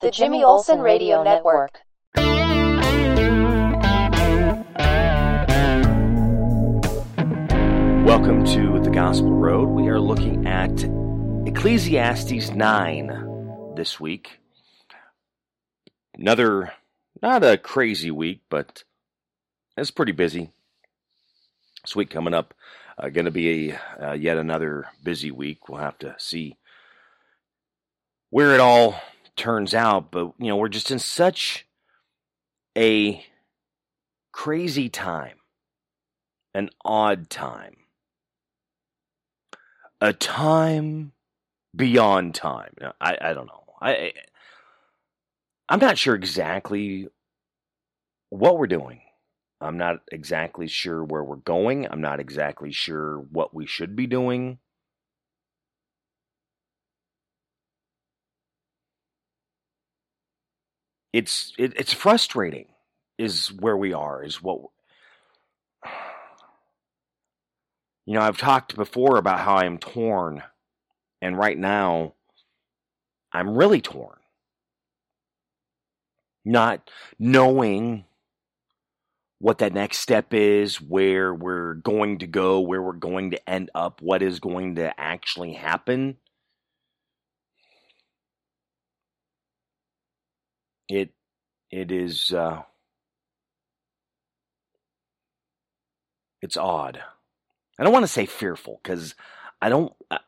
The Jimmy Olsen Radio Network. Welcome to the Gospel Road. We are looking at Ecclesiastes 9 this week. Another, not a crazy week, but it's pretty busy. This week coming up, uh, going to be a, uh, yet another busy week. We'll have to see where it all turns out, but you know, we're just in such a crazy time, an odd time, a time beyond time. I, I don't know. I I'm not sure exactly what we're doing. I'm not exactly sure where we're going. I'm not exactly sure what we should be doing. It's it, it's frustrating is where we are is what you know i've talked before about how i'm torn and right now i'm really torn. Not knowing what that next step is where we're going to go where we're going to end up what is going to actually happen it it is uh, it's odd. I don't want to say fearful because I don't. Uh,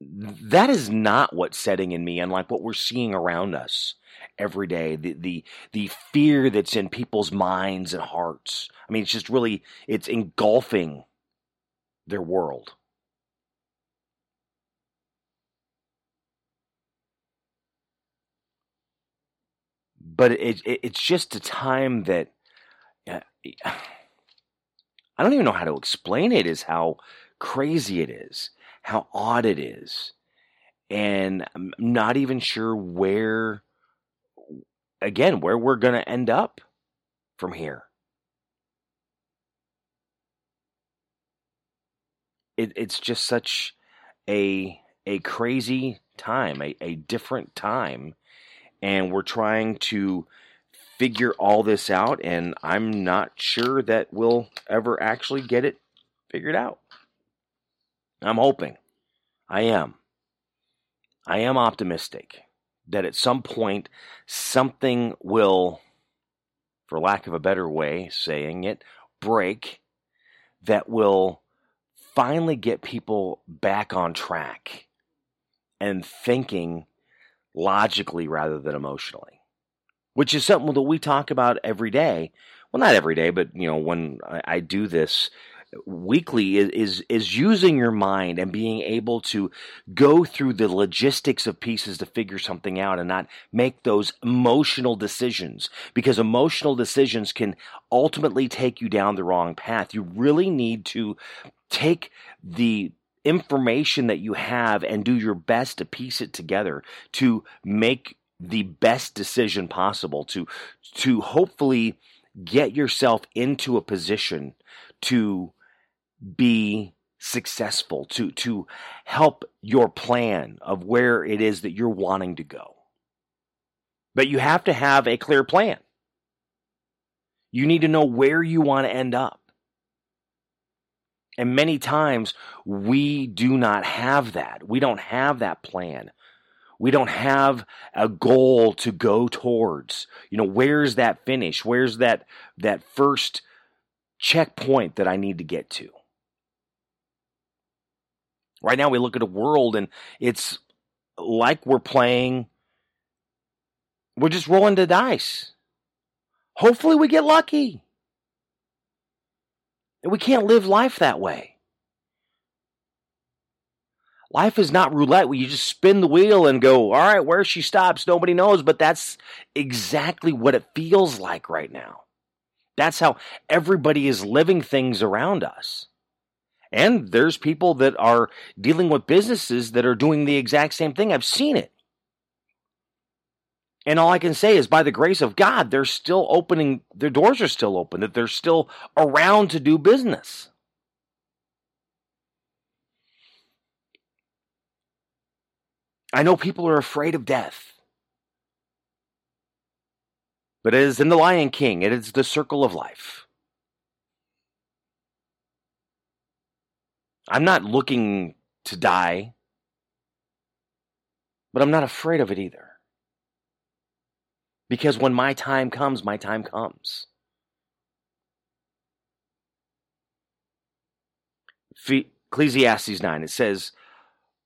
that is not what's setting in me, unlike what we're seeing around us every day. The the the fear that's in people's minds and hearts. I mean, it's just really it's engulfing their world. But it, it, it's just a time that uh, I don't even know how to explain it. Is how crazy it is, how odd it is, and I'm not even sure where, again, where we're going to end up from here. It, it's just such a a crazy time, a, a different time and we're trying to figure all this out and I'm not sure that we'll ever actually get it figured out. I'm hoping. I am. I am optimistic that at some point something will for lack of a better way saying it break that will finally get people back on track and thinking logically rather than emotionally, which is something that we talk about every day. Well, not every day, but you know, when I, I do this weekly is, is is using your mind and being able to go through the logistics of pieces to figure something out and not make those emotional decisions because emotional decisions can ultimately take you down the wrong path you really need to take the information that you have and do your best to piece it together to make the best decision possible to to hopefully get yourself into a position to be successful to to help your plan of where it is that you're wanting to go. But you have to have a clear plan. You need to know where you want to end up and many times we do not have that. We don't have that plan. We don't have a goal to go towards. You know, where's that finish? Where's that that first checkpoint that I need to get to? Right now we look at a world and it's like we're playing we're just rolling the dice. Hopefully we get lucky. We can't live life that way. Life is not roulette where you just spin the wheel and go, all right, where she stops, nobody knows. But that's exactly what it feels like right now. That's how everybody is living things around us. And there's people that are dealing with businesses that are doing the exact same thing. I've seen it. And all I can say is by the grace of God, they're still opening, their doors are still open, that they're still around to do business. I know people are afraid of death. But as in The Lion King, it is the circle of life. I'm not looking to die, but I'm not afraid of it either. Because when my time comes, my time comes. Ecclesiastes 9, it says,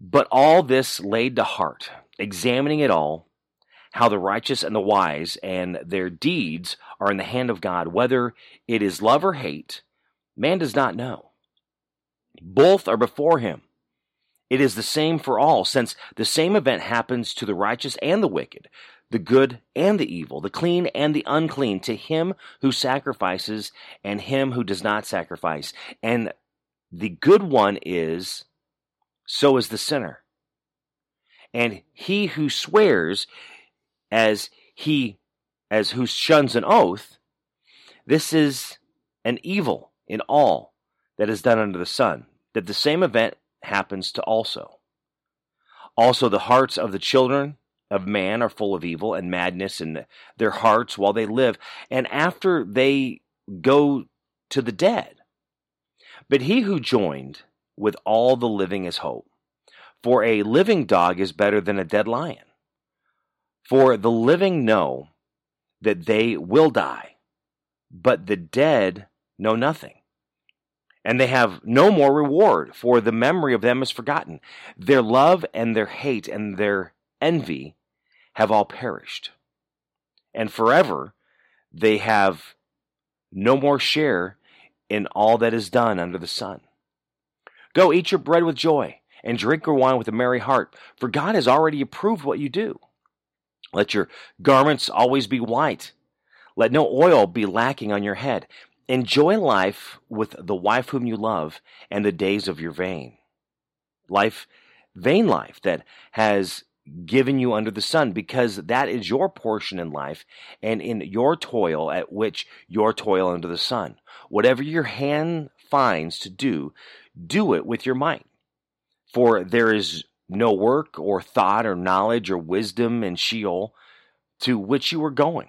But all this laid to heart, examining it all, how the righteous and the wise and their deeds are in the hand of God, whether it is love or hate, man does not know. Both are before him. It is the same for all, since the same event happens to the righteous and the wicked, the good and the evil, the clean and the unclean, to him who sacrifices and him who does not sacrifice. And the good one is, so is the sinner. And he who swears as he as who shuns an oath, this is an evil in all that is done under the sun, that the same event happens to also. Also the hearts of the children of man are full of evil and madness in their hearts while they live, and after they go to the dead. But he who joined with all the living is hope. For a living dog is better than a dead lion. For the living know that they will die, but the dead know nothing. And they have no more reward, for the memory of them is forgotten. Their love and their hate and their envy have all perished. And forever they have no more share in all that is done under the sun. Go eat your bread with joy and drink your wine with a merry heart, for God has already approved what you do. Let your garments always be white. Let no oil be lacking on your head. Enjoy life with the wife whom you love and the days of your vain. Life, vain life that has given you under the sun, because that is your portion in life and in your toil at which your toil under the sun. Whatever your hand finds to do, do it with your might. For there is no work or thought or knowledge or wisdom in Sheol to which you are going.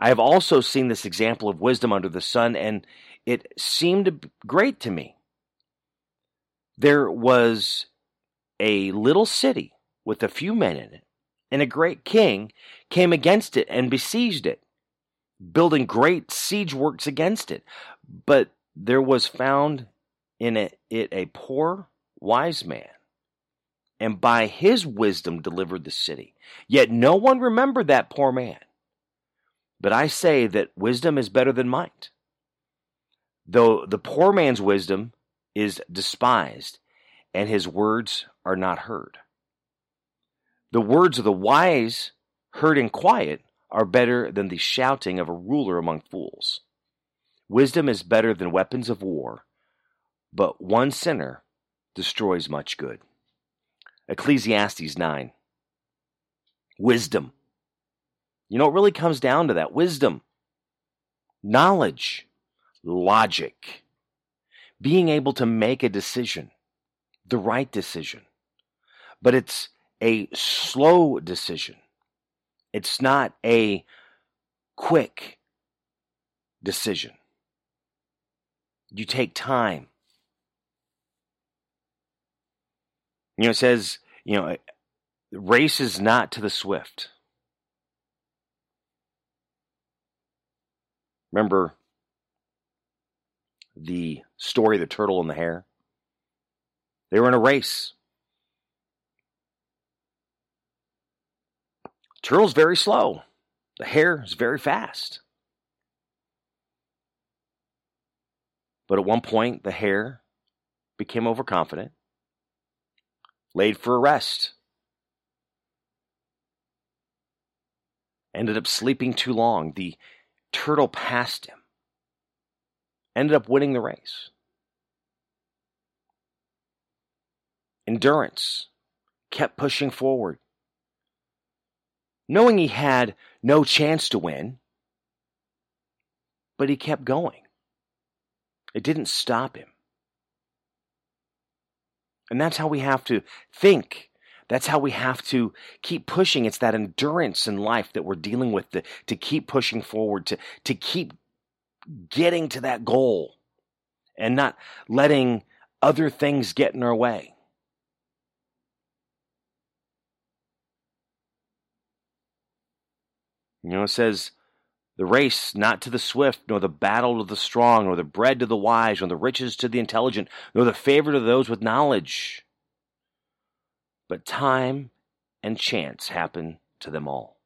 I have also seen this example of wisdom under the sun, and it seemed great to me. There was a little city with a few men in it, and a great king came against it and besieged it, building great siege works against it. But there was found in it, a poor wise man, and by his wisdom delivered the city. Yet no one remembered that poor man. But I say that wisdom is better than might. Though the poor man's wisdom is despised, and his words are not heard. The words of the wise, heard in quiet, are better than the shouting of a ruler among fools. Wisdom is better than weapons of war, but one sinner destroys much good. Ecclesiastes 9. Wisdom. You know, it really comes down to that wisdom, knowledge, logic, being able to make a decision, the right decision. But it's a slow decision. It's not a quick decision. You take time. You know, it says, you know, race is not to the swift. Remember the story of the turtle and the hare? They were in a race. Turtle's very slow. The hare is very fast. But at one point, the hare became overconfident, laid for a rest. ended up sleeping too long. The turtle passed him, ended up winning the race. Endurance kept pushing forward. Knowing he had no chance to win, but he kept going. It didn't stop him. And that's how we have to think. That's how we have to keep pushing. It's that endurance in life that we're dealing with to, to keep pushing forward, to, to keep getting to that goal and not letting other things get in our way. You know, it says, the race not to the swift, nor the battle to the strong, nor the bread to the wise, nor the riches to the intelligent, nor the favor to those with knowledge. But time and chance happen to them all.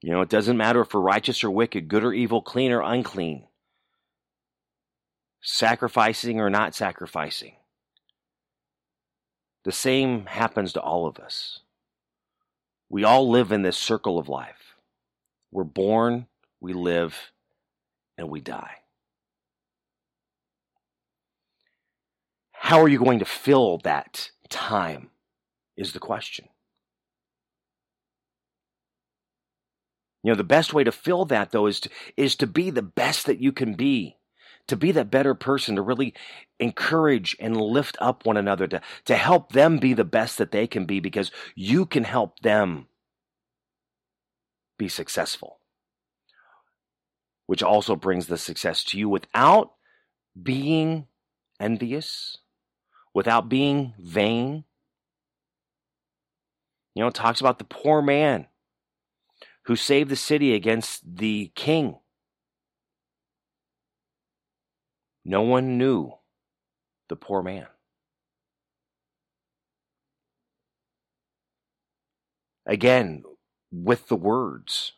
You know, it doesn't matter if we're righteous or wicked, good or evil, clean or unclean, sacrificing or not sacrificing. The same happens to all of us. We all live in this circle of life. We're born, we live, and we die. How are you going to fill that time? Is the question. You know, the best way to fill that though is to, is to be the best that you can be to be that better person, to really encourage and lift up one another, to, to help them be the best that they can be because you can help them be successful. Which also brings the success to you without being envious, without being vain. You know, it talks about the poor man who saved the city against the king. No one knew the poor man. Again, with the words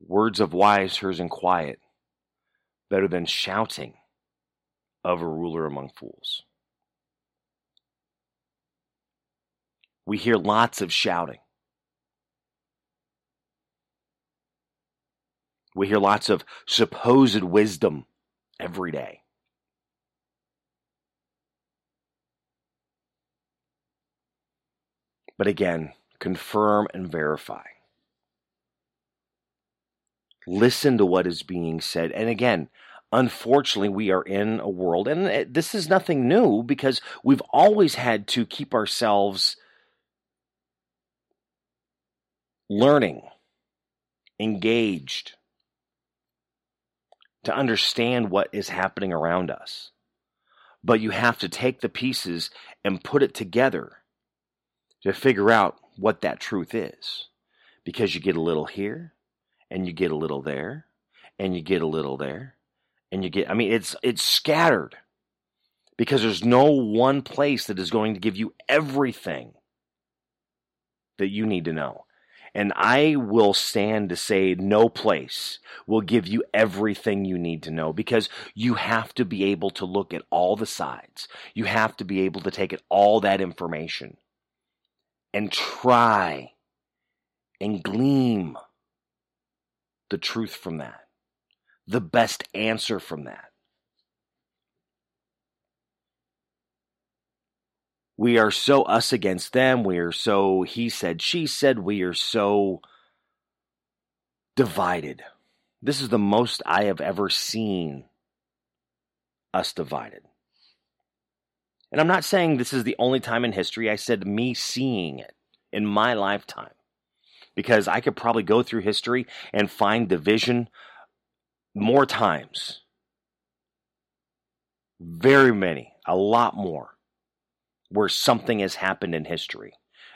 words of wise hers, in quiet, better than shouting of a ruler among fools. We hear lots of shouting. We hear lots of supposed wisdom every day. But again, confirm and verify. Listen to what is being said. And again, unfortunately, we are in a world, and eh, this is nothing new because we've always had to keep ourselves learning, engaged, to understand what is happening around us. But you have to take the pieces and put it together to figure out what that truth is. Because you get a little here, and you get a little there, and you get a little there, and you get, I mean, it's, it's scattered because there's no one place that is going to give you everything that you need to know. And I will stand to say no place will give you everything you need to know because you have to be able to look at all the sides. You have to be able to take it all that information and try and glean the truth from that, the best answer from that. we are so us against them. We are so he said, she said. We are so divided. This is the most I have ever seen us divided. And I'm not saying this is the only time in history. I said me seeing it in my lifetime. Because I could probably go through history and find division more times. Very many, a lot more where something has happened in history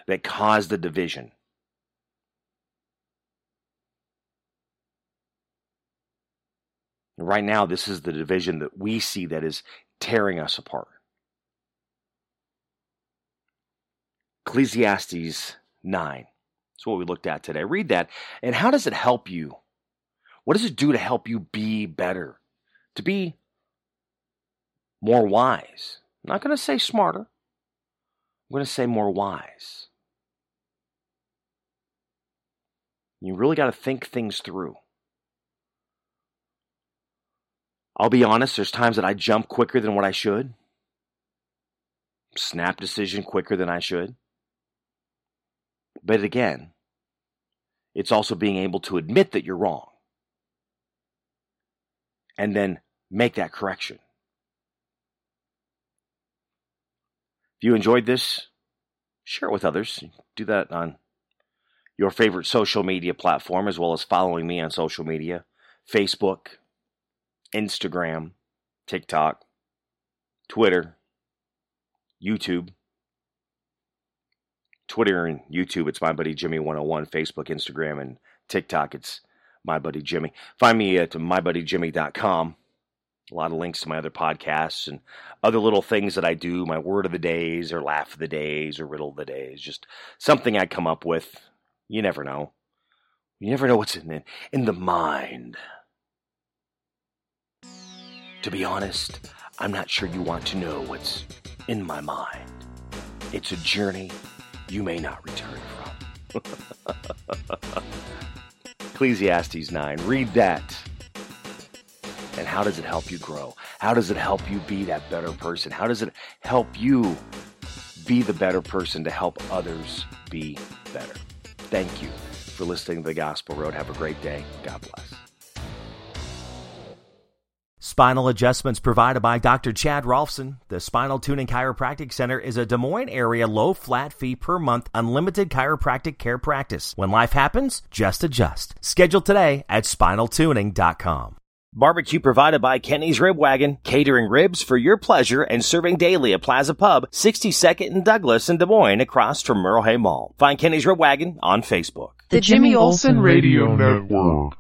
that caused the division. Right now, this is the division that we see that is tearing us apart. Ecclesiastes 9. That's what we looked at today. Read that. And how does it help you? What does it do to help you be better? To be more wise? I'm not going to say smarter I'm going to say more wise. You really got to think things through. I'll be honest, there's times that I jump quicker than what I should, snap decision quicker than I should. But again, it's also being able to admit that you're wrong and then make that correction. If you enjoyed this, share it with others. Do that on your favorite social media platform, as well as following me on social media Facebook, Instagram, TikTok, Twitter, YouTube. Twitter and YouTube, it's my buddy Jimmy 101. Facebook, Instagram, and TikTok, it's my buddy Jimmy. Find me at mybuddyjimmy.com. A lot of links to my other podcasts and other little things that I do, my word of the days or laugh of the days or riddle of the days, just something I come up with. You never know. You never know what's in the, in the mind. To be honest, I'm not sure you want to know what's in my mind. It's a journey you may not return from. Ecclesiastes 9. Read that. And how does it help you grow? How does it help you be that better person? How does it help you be the better person to help others be better? Thank you for listening to the Gospel Road. Have a great day. God bless. Spinal adjustments provided by Dr. Chad Rolfson. The Spinal Tuning Chiropractic Center is a Des Moines area low flat fee per month unlimited chiropractic care practice. When life happens, just adjust. Schedule today at spinaltuning.com. Barbecue provided by Kenny's Rib Wagon, catering ribs for your pleasure and serving daily at Plaza Pub, 62nd and Douglas in Des Moines across from Merle Hay Mall. Find Kenny's Rib Wagon on Facebook. The Jimmy Olsen Radio Network.